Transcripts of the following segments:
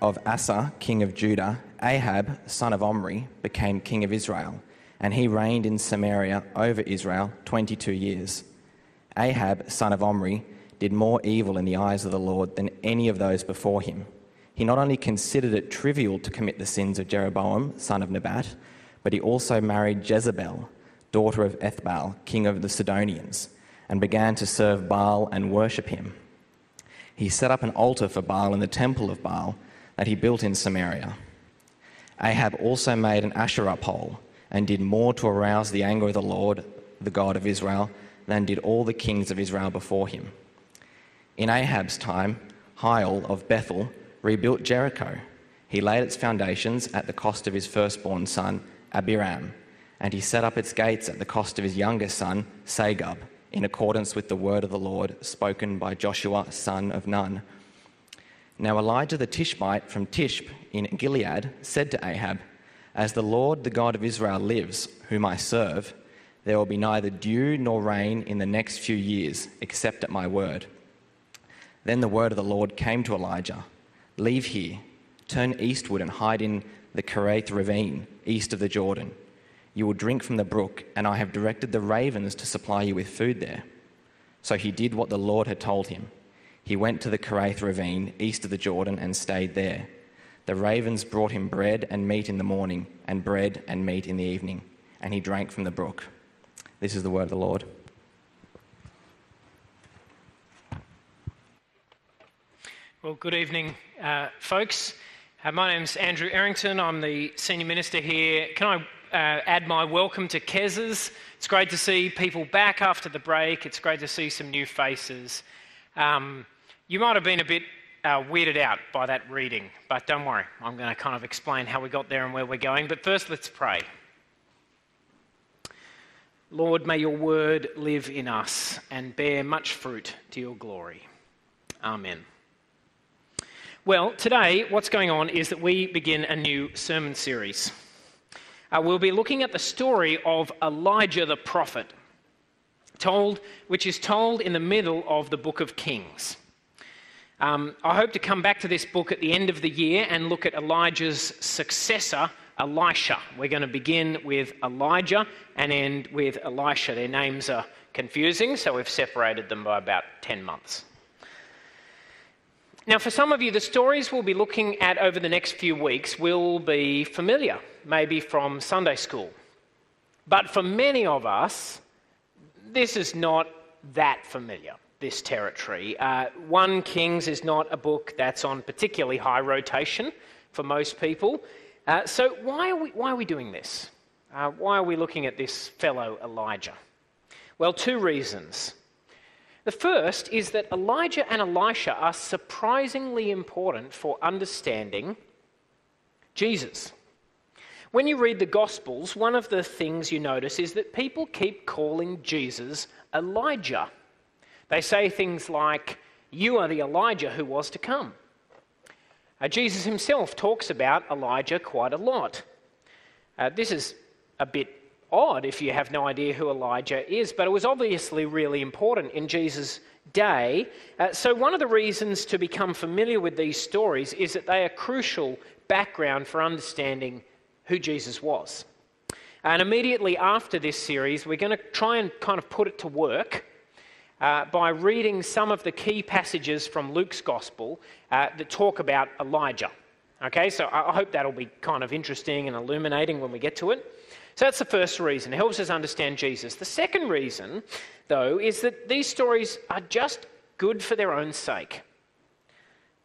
of Asa, king of Judah, Ahab, son of Omri, became king of Israel, and he reigned in Samaria over Israel 22 years. Ahab, son of Omri, did more evil in the eyes of the Lord than any of those before him. He not only considered it trivial to commit the sins of Jeroboam, son of Nebat, but he also married Jezebel, daughter of Ethbaal, king of the Sidonians, and began to serve Baal and worship him. He set up an altar for Baal in the temple of Baal that he built in Samaria. Ahab also made an Asherah pole and did more to arouse the anger of the Lord, the God of Israel, than did all the kings of Israel before him. In Ahab's time, Hiel of Bethel rebuilt Jericho. He laid its foundations at the cost of his firstborn son, Abiram, and he set up its gates at the cost of his youngest son, Segub, in accordance with the word of the Lord spoken by Joshua, son of Nun. Now Elijah the Tishbite from Tishbe in Gilead said to Ahab, As the Lord, the God of Israel, lives, whom I serve, there will be neither dew nor rain in the next few years, except at my word. Then the word of the Lord came to Elijah Leave here, turn eastward, and hide in the Kerith ravine, east of the Jordan. You will drink from the brook, and I have directed the ravens to supply you with food there. So he did what the Lord had told him. He went to the Kerith ravine, east of the Jordan, and stayed there. The ravens brought him bread and meat in the morning, and bread and meat in the evening, and he drank from the brook. This is the word of the Lord. Well, good evening, uh, folks. Uh, my name's Andrew Errington. I'm the senior minister here. Can I uh, add my welcome to Kez's? It's great to see people back after the break. It's great to see some new faces. Um, you might have been a bit uh, weirded out by that reading, but don't worry. I'm going to kind of explain how we got there and where we're going. But first, let's pray. Lord, may your word live in us and bear much fruit to your glory. Amen. Well, today, what's going on is that we begin a new sermon series. Uh, we'll be looking at the story of Elijah the prophet, told, which is told in the middle of the book of Kings. Um, I hope to come back to this book at the end of the year and look at Elijah's successor, Elisha. We're going to begin with Elijah and end with Elisha. Their names are confusing, so we've separated them by about 10 months. Now, for some of you, the stories we'll be looking at over the next few weeks will be familiar, maybe from Sunday school. But for many of us, this is not that familiar, this territory. Uh, 1 Kings is not a book that's on particularly high rotation for most people. Uh, so, why are, we, why are we doing this? Uh, why are we looking at this fellow Elijah? Well, two reasons. The first is that Elijah and Elisha are surprisingly important for understanding Jesus. When you read the Gospels, one of the things you notice is that people keep calling Jesus Elijah. They say things like, You are the Elijah who was to come. Uh, Jesus himself talks about Elijah quite a lot. Uh, this is a bit odd if you have no idea who Elijah is, but it was obviously really important in Jesus' day. Uh, so, one of the reasons to become familiar with these stories is that they are crucial background for understanding who Jesus was. And immediately after this series, we're going to try and kind of put it to work. Uh, by reading some of the key passages from Luke's gospel uh, that talk about Elijah. Okay, so I hope that'll be kind of interesting and illuminating when we get to it. So that's the first reason. It helps us understand Jesus. The second reason, though, is that these stories are just good for their own sake.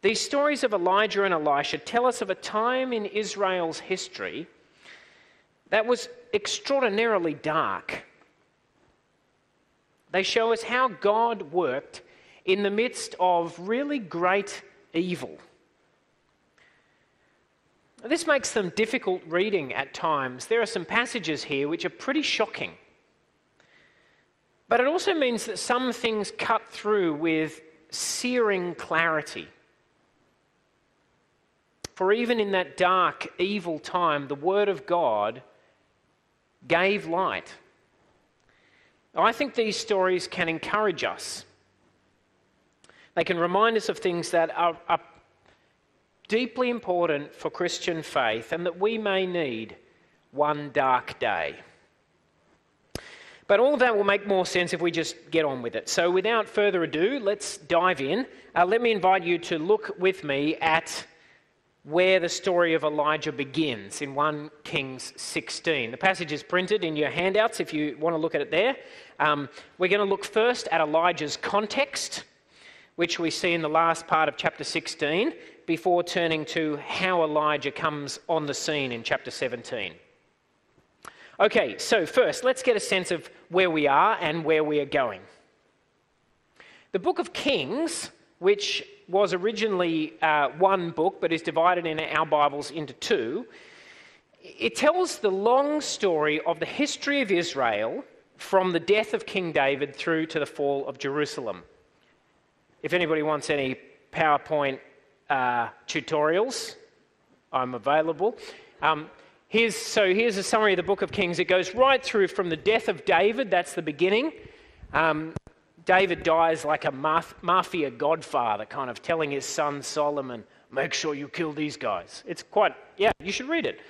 These stories of Elijah and Elisha tell us of a time in Israel's history that was extraordinarily dark. They show us how God worked in the midst of really great evil. This makes them difficult reading at times. There are some passages here which are pretty shocking. But it also means that some things cut through with searing clarity. For even in that dark, evil time, the Word of God gave light. I think these stories can encourage us. They can remind us of things that are, are deeply important for Christian faith and that we may need one dark day. But all of that will make more sense if we just get on with it. So, without further ado, let's dive in. Uh, let me invite you to look with me at where the story of Elijah begins in 1 Kings 16. The passage is printed in your handouts if you want to look at it there. Um, we're going to look first at Elijah's context, which we see in the last part of chapter 16, before turning to how Elijah comes on the scene in chapter 17. Okay, so first, let's get a sense of where we are and where we are going. The book of Kings, which was originally uh, one book but is divided in our Bibles into two, it tells the long story of the history of Israel from the death of King David through to the fall of Jerusalem. If anybody wants any PowerPoint uh, tutorials, I'm available. Um, Here's, so here's a summary of the book of Kings. It goes right through from the death of David, that's the beginning. Um, David dies like a mafia godfather, kind of telling his son Solomon, make sure you kill these guys. It's quite, yeah, you should read it.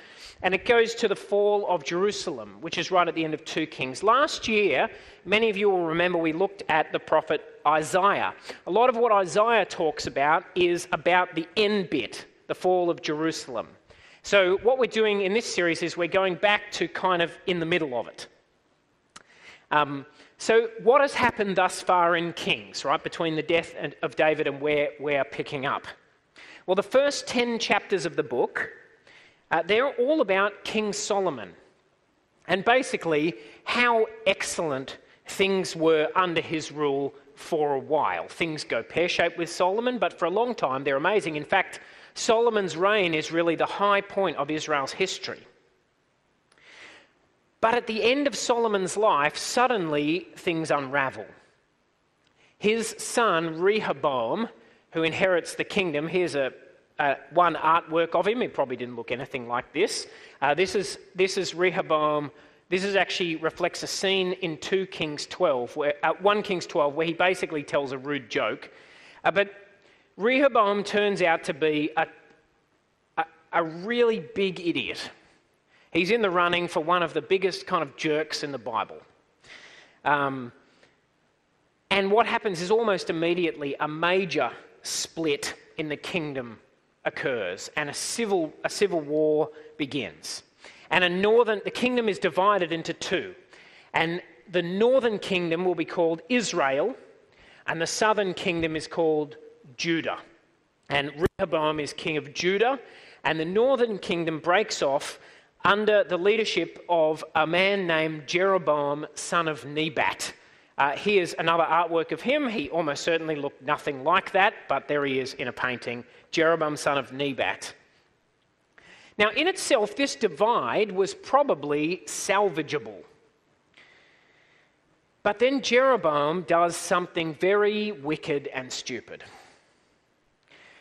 And it goes to the fall of Jerusalem, which is right at the end of 2 Kings. Last year, many of you will remember we looked at the prophet Isaiah. A lot of what Isaiah talks about is about the end bit, the fall of Jerusalem. So, what we're doing in this series is we're going back to kind of in the middle of it. Um, so, what has happened thus far in Kings, right, between the death of David and where we're picking up? Well, the first 10 chapters of the book, uh, they're all about King Solomon and basically how excellent things were under his rule for a while. Things go pear shaped with Solomon, but for a long time they're amazing. In fact, Solomon's reign is really the high point of Israel's history. But at the end of Solomon's life, suddenly things unravel. His son, Rehoboam, who inherits the kingdom, here's a, a one artwork of him. He probably didn't look anything like this. Uh, this, is, this is Rehoboam. This is actually reflects a scene in 2 Kings 12, where, uh, 1 Kings 12, where he basically tells a rude joke. Uh, but Rehoboam turns out to be a, a, a, really big idiot. He's in the running for one of the biggest kind of jerks in the Bible. Um, and what happens is almost immediately a major split in the kingdom occurs and a civil, a civil war begins. And a northern, the kingdom is divided into two. And the northern kingdom will be called Israel, and the southern kingdom is called Judah. And Rehoboam is king of Judah, and the northern kingdom breaks off under the leadership of a man named Jeroboam, son of Nebat. Uh, here's another artwork of him. He almost certainly looked nothing like that, but there he is in a painting Jeroboam, son of Nebat. Now, in itself, this divide was probably salvageable. But then Jeroboam does something very wicked and stupid.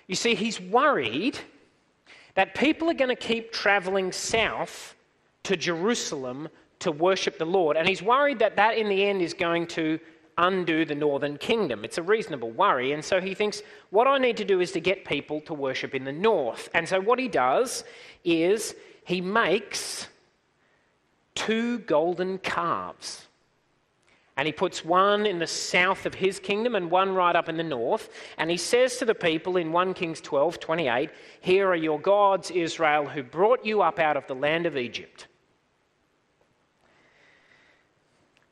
You see, he's worried that people are going to keep traveling south to Jerusalem to worship the Lord. And he's worried that that in the end is going to undo the northern kingdom. It's a reasonable worry. And so he thinks, what I need to do is to get people to worship in the north. And so what he does is he makes two golden calves. And he puts one in the south of his kingdom and one right up in the north. And he says to the people in 1 Kings 12 28, Here are your gods, Israel, who brought you up out of the land of Egypt.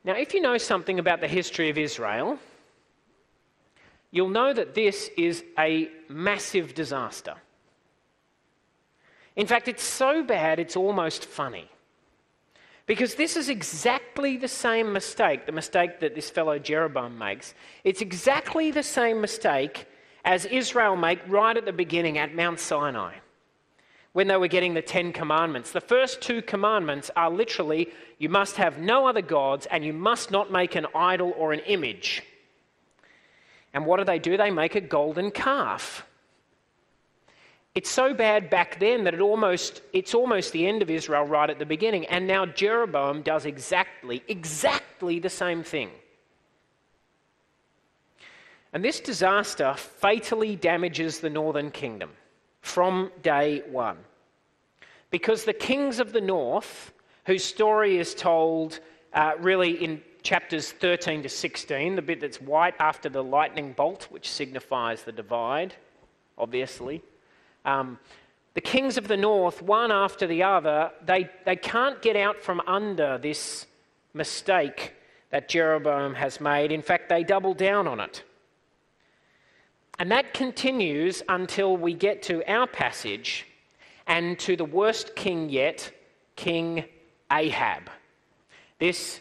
Now, if you know something about the history of Israel, you'll know that this is a massive disaster. In fact, it's so bad it's almost funny. Because this is exactly the same mistake, the mistake that this fellow Jeroboam makes. It's exactly the same mistake as Israel make right at the beginning at Mount Sinai. when they were getting the Ten Commandments. The first two commandments are literally you must have no other gods and you must not make an idol or an image. And what do they do? They make a golden calf. It's so bad back then that it almost, it's almost the end of Israel right at the beginning. And now Jeroboam does exactly, exactly the same thing. And this disaster fatally damages the northern kingdom from day one. Because the kings of the north, whose story is told uh, really in chapters 13 to 16, the bit that's white after the lightning bolt, which signifies the divide, obviously. Um, the kings of the north, one after the other, they, they can't get out from under this mistake that Jeroboam has made. In fact, they double down on it. And that continues until we get to our passage and to the worst king yet, King Ahab. This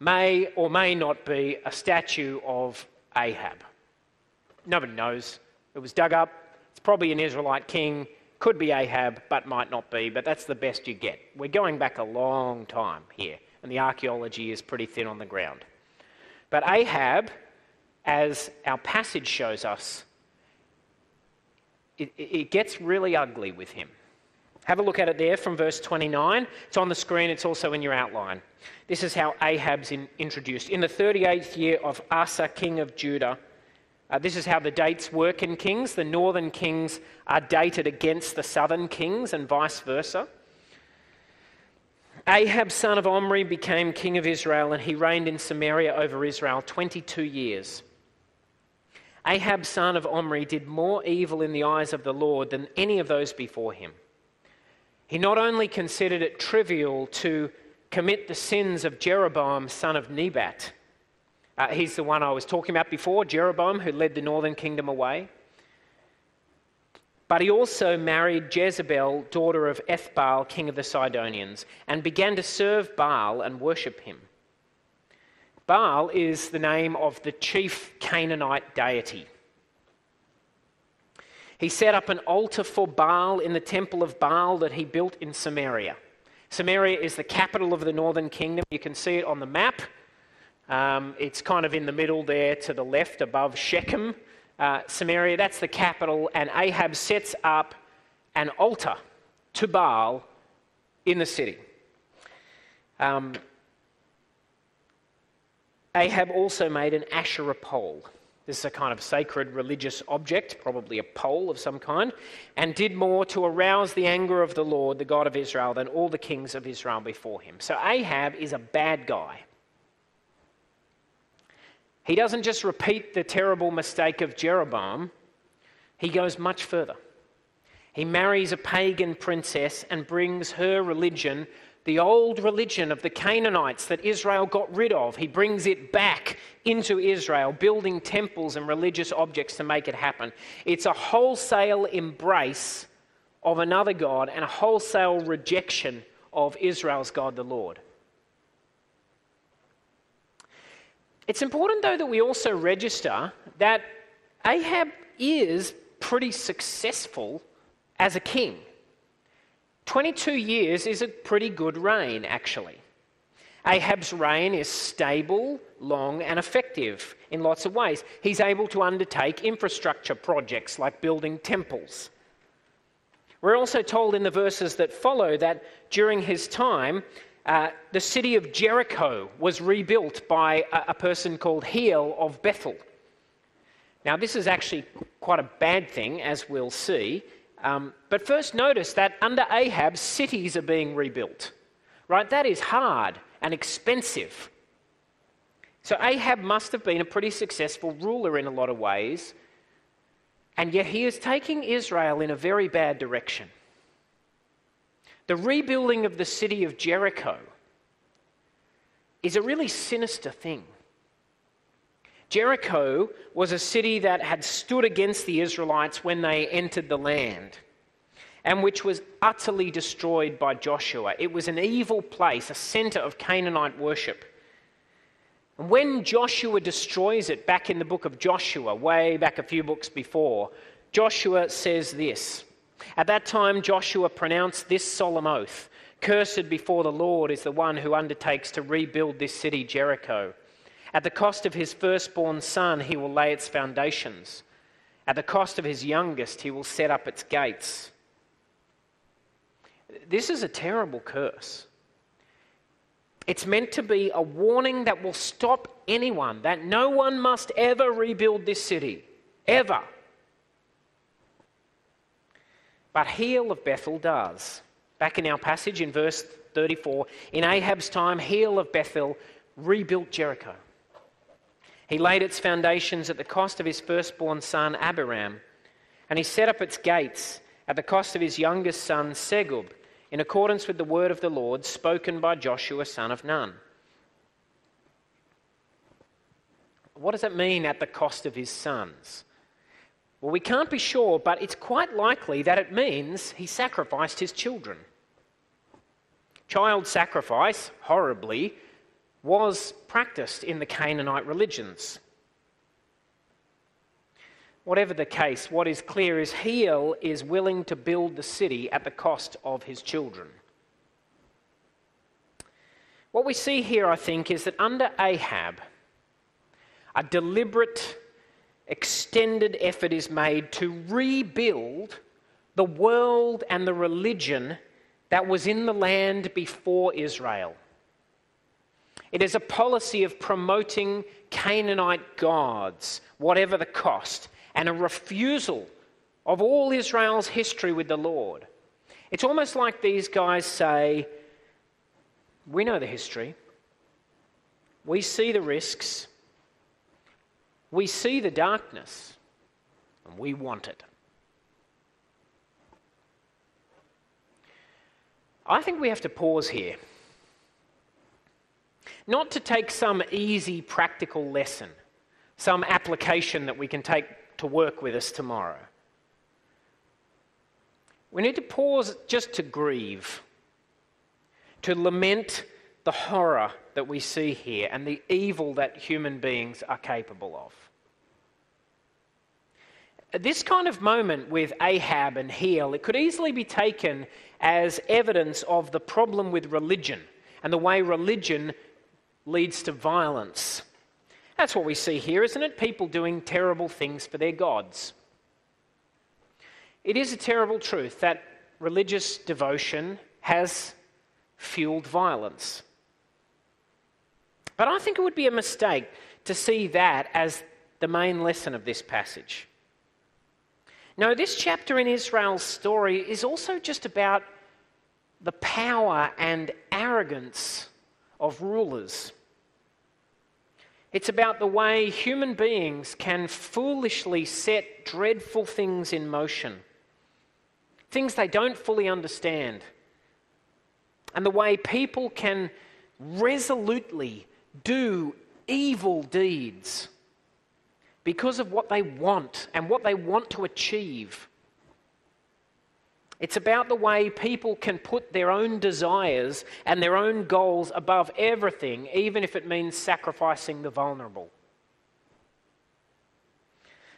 may or may not be a statue of Ahab. Nobody knows. It was dug up. Probably an Israelite king. Could be Ahab, but might not be. But that's the best you get. We're going back a long time here, and the archaeology is pretty thin on the ground. But Ahab, as our passage shows us, it, it gets really ugly with him. Have a look at it there from verse 29. It's on the screen, it's also in your outline. This is how Ahab's in, introduced. In the 38th year of Asa, king of Judah, uh, this is how the dates work in kings. The northern kings are dated against the southern kings and vice versa. Ahab, son of Omri, became king of Israel and he reigned in Samaria over Israel 22 years. Ahab, son of Omri, did more evil in the eyes of the Lord than any of those before him. He not only considered it trivial to commit the sins of Jeroboam, son of Nebat, uh, he's the one I was talking about before, Jeroboam, who led the northern kingdom away. But he also married Jezebel, daughter of Ethbaal, king of the Sidonians, and began to serve Baal and worship him. Baal is the name of the chief Canaanite deity. He set up an altar for Baal in the temple of Baal that he built in Samaria. Samaria is the capital of the northern kingdom. You can see it on the map. Um, it's kind of in the middle there to the left above Shechem. Uh, Samaria, that's the capital, and Ahab sets up an altar to Baal in the city. Um, Ahab also made an Asherah pole. This is a kind of sacred religious object, probably a pole of some kind, and did more to arouse the anger of the Lord, the God of Israel, than all the kings of Israel before him. So Ahab is a bad guy. He doesn't just repeat the terrible mistake of Jeroboam, he goes much further. He marries a pagan princess and brings her religion the old religion of the Canaanites that Israel got rid of. He brings it back into Israel, building temples and religious objects to make it happen. It's a wholesale embrace of another God and a wholesale rejection of Israel's God, the Lord. It's important, though, that we also register that Ahab is pretty successful as a king. 22 years is a pretty good reign, actually. Ahab's reign is stable, long, and effective in lots of ways. He's able to undertake infrastructure projects like building temples. We're also told in the verses that follow that during his time, uh, the city of Jericho was rebuilt by a, a person called Hiel of Bethel. Now, this is actually quite a bad thing, as we'll see. Um, but first, notice that under Ahab, cities are being rebuilt. Right? That is hard and expensive. So Ahab must have been a pretty successful ruler in a lot of ways, and yet he is taking Israel in a very bad direction. The rebuilding of the city of Jericho is a really sinister thing. Jericho was a city that had stood against the Israelites when they entered the land and which was utterly destroyed by Joshua. It was an evil place, a center of Canaanite worship. And when Joshua destroys it back in the book of Joshua, way back a few books before, Joshua says this At that time, Joshua pronounced this solemn oath Cursed before the Lord is the one who undertakes to rebuild this city, Jericho. At the cost of his firstborn son, he will lay its foundations. At the cost of his youngest, he will set up its gates. This is a terrible curse. It's meant to be a warning that will stop anyone, that no one must ever rebuild this city. Ever. But Hiel of Bethel does. Back in our passage in verse 34, in Ahab's time, Hiel of Bethel rebuilt Jericho. He laid its foundations at the cost of his firstborn son Abiram, and he set up its gates at the cost of his youngest son Segub, in accordance with the word of the Lord spoken by Joshua son of Nun. What does it mean at the cost of his sons? Well, we can't be sure, but it's quite likely that it means he sacrificed his children. Child sacrifice, horribly, was practiced in the Canaanite religions. Whatever the case, what is clear is Hiel is willing to build the city at the cost of his children. What we see here, I think, is that under Ahab, a deliberate extended effort is made to rebuild the world and the religion that was in the land before Israel. It is a policy of promoting Canaanite gods, whatever the cost, and a refusal of all Israel's history with the Lord. It's almost like these guys say, We know the history, we see the risks, we see the darkness and we want it. I think we have to pause here. Not to take some easy practical lesson, some application that we can take to work with us tomorrow. We need to pause just to grieve, to lament the horror that we see here and the evil that human beings are capable of. This kind of moment with Ahab and Hiel, it could easily be taken as evidence of the problem with religion and the way religion leads to violence. That's what we see here, isn't it? People doing terrible things for their gods. It is a terrible truth that religious devotion has fueled violence. But I think it would be a mistake to see that as the main lesson of this passage. No, this chapter in Israel's story is also just about the power and arrogance of rulers. It's about the way human beings can foolishly set dreadful things in motion, things they don't fully understand, and the way people can resolutely do evil deeds because of what they want and what they want to achieve. It's about the way people can put their own desires and their own goals above everything, even if it means sacrificing the vulnerable.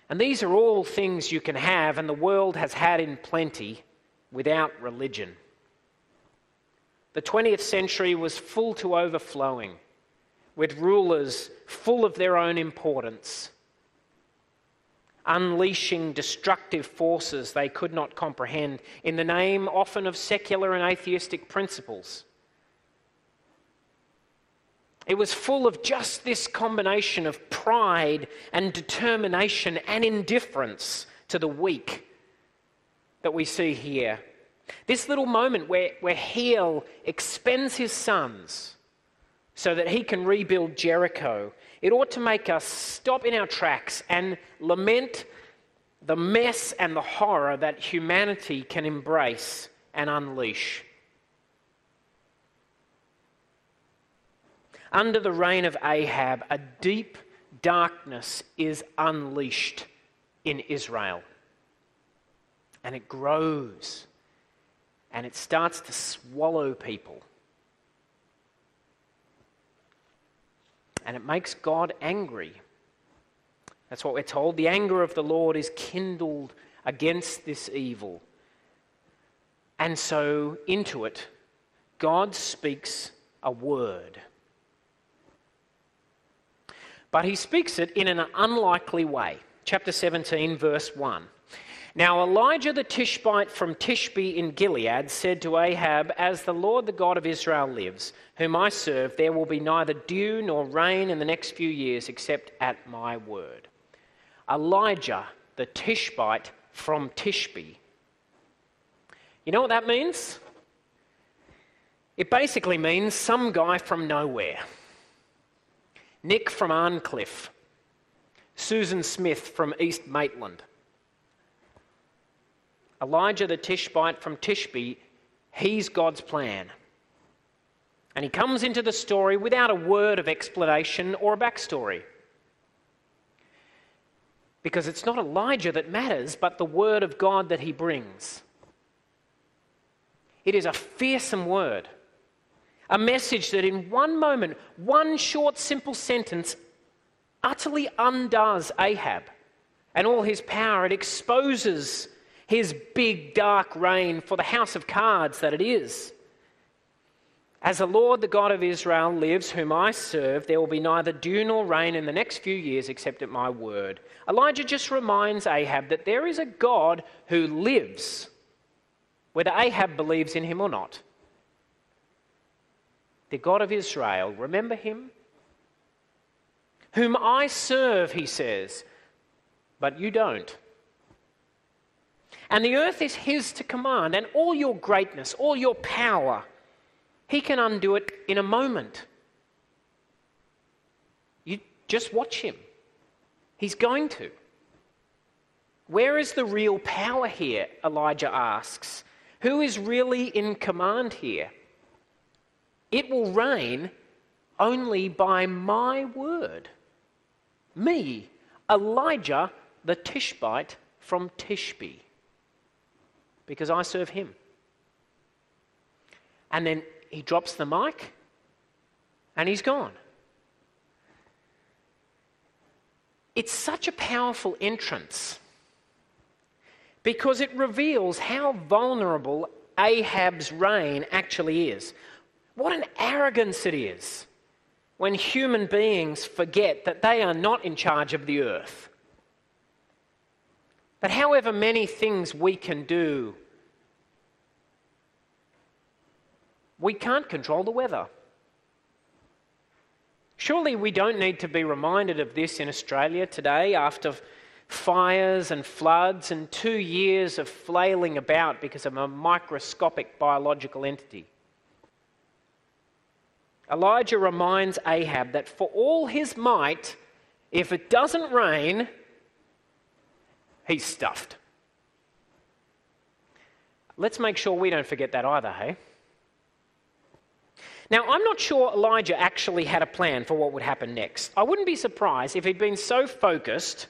And these are all things you can have, and the world has had in plenty without religion. The 20th century was full to overflowing, with rulers full of their own importance unleashing destructive forces they could not comprehend in the name often of secular and atheistic principles. It was full of just this combination of pride and determination and indifference to the weak that we see here. This little moment where, where Hiel expends his sons so that he can rebuild Jericho it ought to make us stop in our tracks and lament the mess and the horror that humanity can embrace and unleash. Under the reign of Ahab, a deep darkness is unleashed in Israel. And it grows and it starts to swallow people. And it makes God angry. That's what we're told. The anger of the Lord is kindled against this evil, And so, into it, God speaks a word. But he speaks it in an unlikely way. Chapter 17, verse 1. Now Elijah the Tishbite from Tishbe in Gilead said to Ahab, As the Lord the God of Israel lives, whom I serve, there will be neither dew nor rain in the next few years except at my word. Elijah the Tishbite from Tishbe. You know what that means? It basically means some guy from nowhere. Nick from Arncliffe. Susan Smith from East Maitland. Elijah the Tishbite from Tishbe, he's God's plan. And he comes into the story without a word of explanation or a backstory. Because it's not Elijah that matters, but the word of God that he brings. It is a fearsome word, a message that in one moment, one short, simple sentence, utterly undoes Ahab and all his power. It exposes his big dark reign for the house of cards that it is. As the Lord, the God of Israel, lives, whom I serve, there will be neither dew nor rain in the next few years except at my word. Elijah just reminds Ahab that there is a God who lives, whether Ahab believes in him or not. The God of Israel, remember him? Whom I serve, he says, but you don't. And the earth is His to command, and all your greatness, all your power, He can undo it in a moment. You just watch Him. He's going to. Where is the real power here? Elijah asks. Who is really in command here? It will rain only by my word. Me, Elijah the Tishbite from Tishbe because I serve him. And then he drops the mic and he's gone. It's such a powerful entrance because it reveals how vulnerable Ahab's reign actually is. What an arrogance it is when human beings forget that they are not in charge of the earth. But however many things we can do, we can't control the weather. Surely we don't need to be reminded of this in Australia today after fires and floods and two years of flailing about because of a microscopic biological entity. Elijah reminds Ahab that for all his might, if it doesn't rain, he's stuffed. Let's make sure we don't forget that either, hey? Now, I'm not sure Elijah actually had a plan for what would happen next. I wouldn't be surprised if he'd been so focused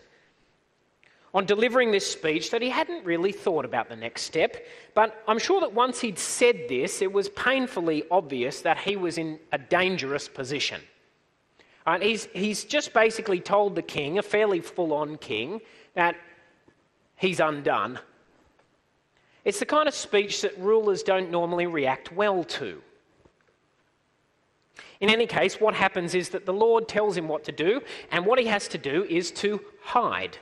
on delivering this speech that he hadn't really thought about the next step. But I'm sure that once he'd said this, it was painfully obvious that he was in a dangerous position. Right, he's, he's just basically told the king, a fairly full on king, that he's undone. It's the kind of speech that rulers don't normally react well to. In any case, what happens is that the Lord tells him what to do, and what he has to do is to hide.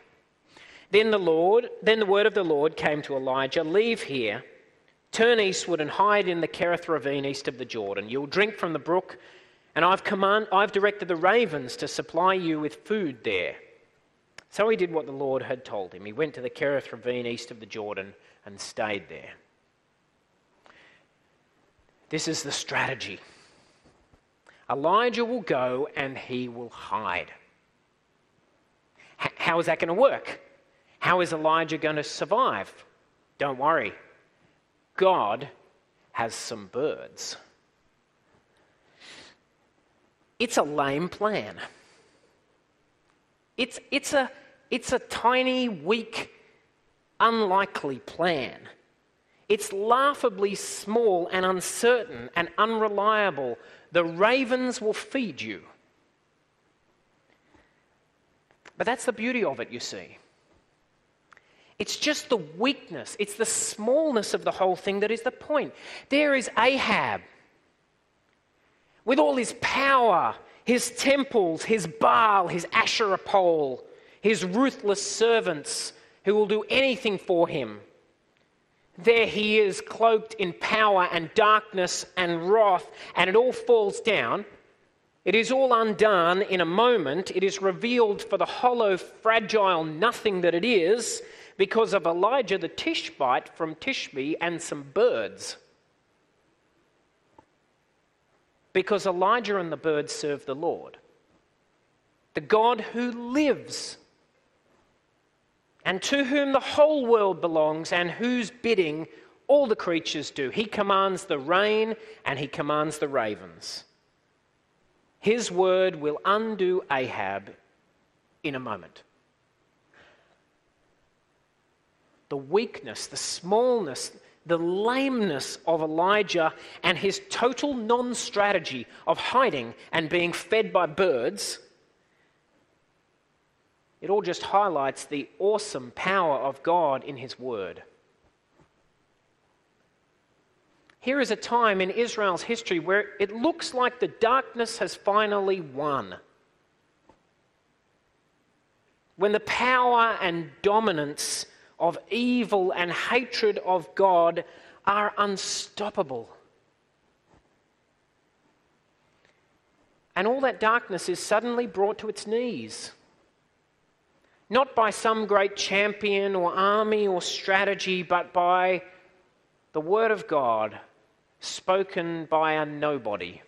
Then the Lord, then the word of the Lord came to Elijah, leave here, turn eastward and hide in the Kerith ravine east of the Jordan. You'll drink from the brook, and I've command, I've directed the ravens to supply you with food there. So he did what the Lord had told him. He went to the Kerith ravine east of the Jordan and stayed there. This is the strategy. Elijah will go and he will hide. H- how is that going to work? How is Elijah going to survive? Don't worry. God has some birds. It's a lame plan. It's, it's, a, it's a tiny, weak, unlikely plan. It's laughably small and uncertain and unreliable. The ravens will feed you. But that's the beauty of it, you see. It's just the weakness, it's the smallness of the whole thing that is the point. There is Ahab with all his power, his temples, his Baal, his Asherah pole, his ruthless servants who will do anything for him. There he is, cloaked in power and darkness and wrath, and it all falls down. It is all undone in a moment. It is revealed for the hollow, fragile nothing that it is because of Elijah the Tishbite from Tishbe and some birds. Because Elijah and the birds serve the Lord, the God who lives and to whom the whole world belongs, and whose bidding all the creatures do. He commands the rain and he commands the ravens. His word will undo Ahab in a moment. The weakness, the smallness, the lameness of Elijah and his total non strategy of hiding and being fed by birds it all just highlights the awesome power of God in His Word. Here is a time in Israel's history where it looks like the darkness has finally won. When the power and dominance of evil and hatred of God are unstoppable. And all that darkness is suddenly brought to its knees not by some great champion or army or strategy, but by the Word of God spoken by a nobody.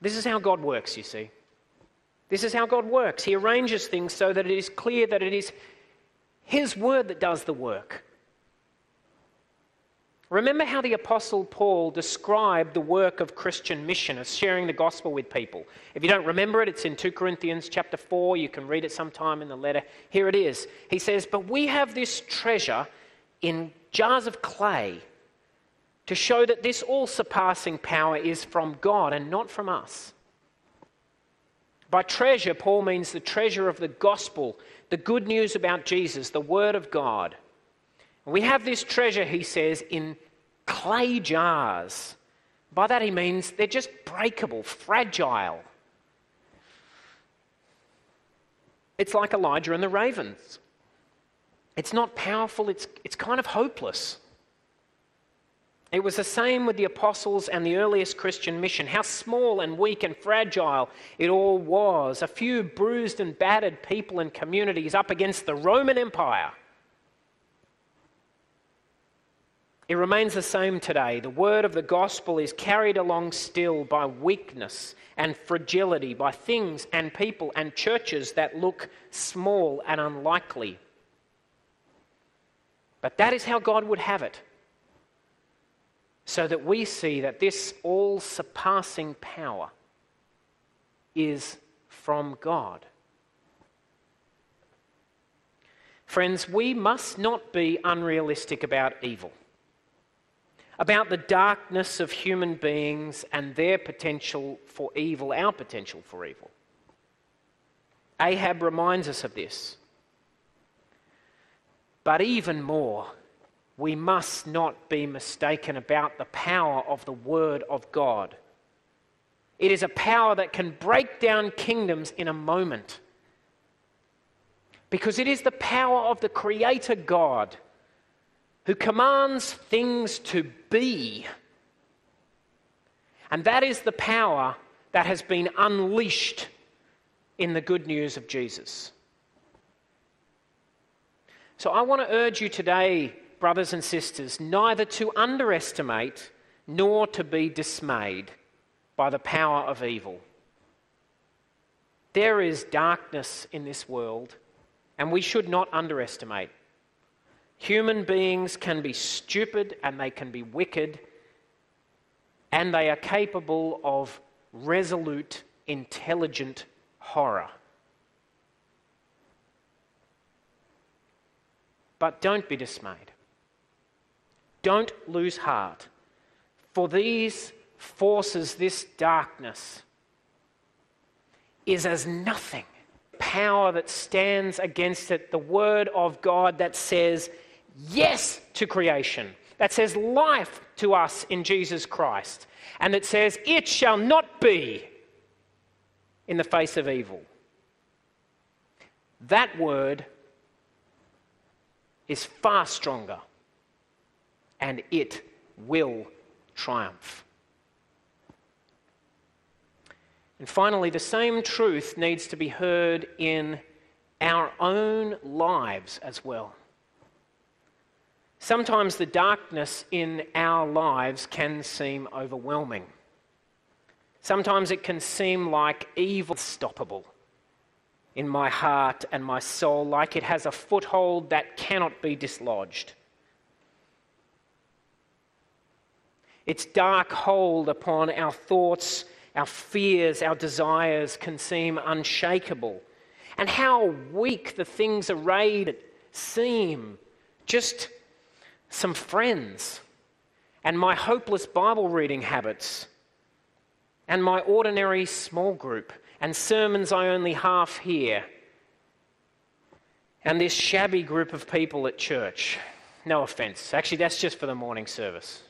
This is how God works, you see. This is how God works. He arranges things so that it is clear that it is His Word that does the work. Remember how the Apostle Paul described the work of Christian mission as sharing the gospel with people. If you don't remember it, it's in 2 Corinthians chapter 4. You can read it sometime in the letter. Here it is. He says, But we have this treasure in jars of clay to show that this all surpassing power is from God and not from us. By treasure, Paul means the treasure of the gospel, the good news about Jesus, the Word of God. We have this treasure, he says, in clay jars. By that he means they're just breakable, fragile. It's like Elijah and the ravens. It's not powerful, it's, it's kind of hopeless. It was the same with the apostles and the earliest Christian mission. How small and weak and fragile it all was. A few bruised and battered people and communities up against the Roman Empire. It remains the same today. The word of the gospel is carried along still by weakness and fragility, by things and people and churches that look small and unlikely. But that is how God would have it. So that we see that this all surpassing power is from God. Friends, we must not be unrealistic about evil about the darkness of human beings and their potential for evil, our potential for evil. Ahab reminds us of this. But even more, we must not be mistaken about the power of the Word of God. It is a power that can break down kingdoms in a moment. Because it is the power of the Creator God who commands things to be. And that is the power that has been unleashed in the good news of Jesus. So I want to urge you today, brothers and sisters, neither to underestimate nor to be dismayed by the power of evil. There is darkness in this world, and we should not underestimate Human beings can be stupid and they can be wicked, and they are capable of resolute, intelligent horror. But don't be dismayed. Don't lose heart. For these forces, this darkness, is as nothing power that stands against it, the Word of God that says yes to creation, that says life to us in Jesus Christ, and that says it shall not be in the face of evil. That word is far stronger and it will triumph. And finally, the same truth needs to be heard in our own lives as well. Sometimes the darkness in our lives can seem overwhelming. Sometimes it can seem like evil stoppable in my heart and my soul, like it has a foothold that cannot be dislodged. Its dark hold upon our thoughts our fears, our desires can seem unshakable. And how weak the things arrayed seem. Just some friends, and my hopeless Bible reading habits, and my ordinary small group, and sermons I only half hear, and this shabby group of people at church. No offense. Actually, that's just for the morning service.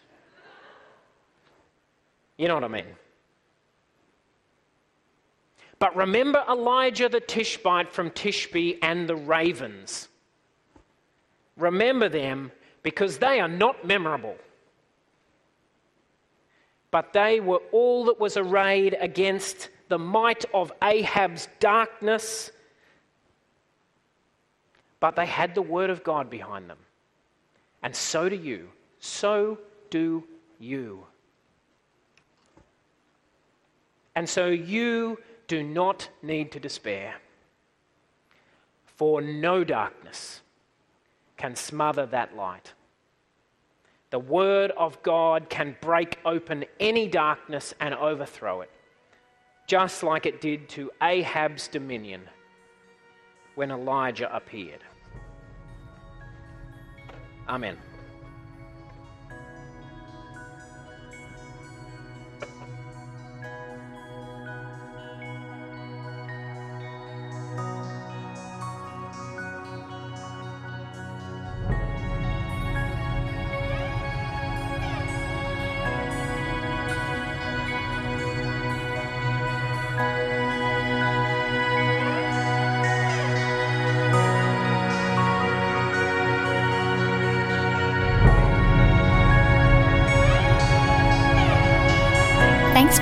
You know what I mean? But remember Elijah the Tishbite from Tishbe and the ravens. Remember them because they are not memorable. But they were all that was arrayed against the might of Ahab's darkness. But they had the word of God behind them. And so do you. So do you. And so you do not need to despair, for no darkness can smother that light. The Word of God can break open any darkness and overthrow it, just like it did to Ahab's dominion when Elijah appeared. Amen.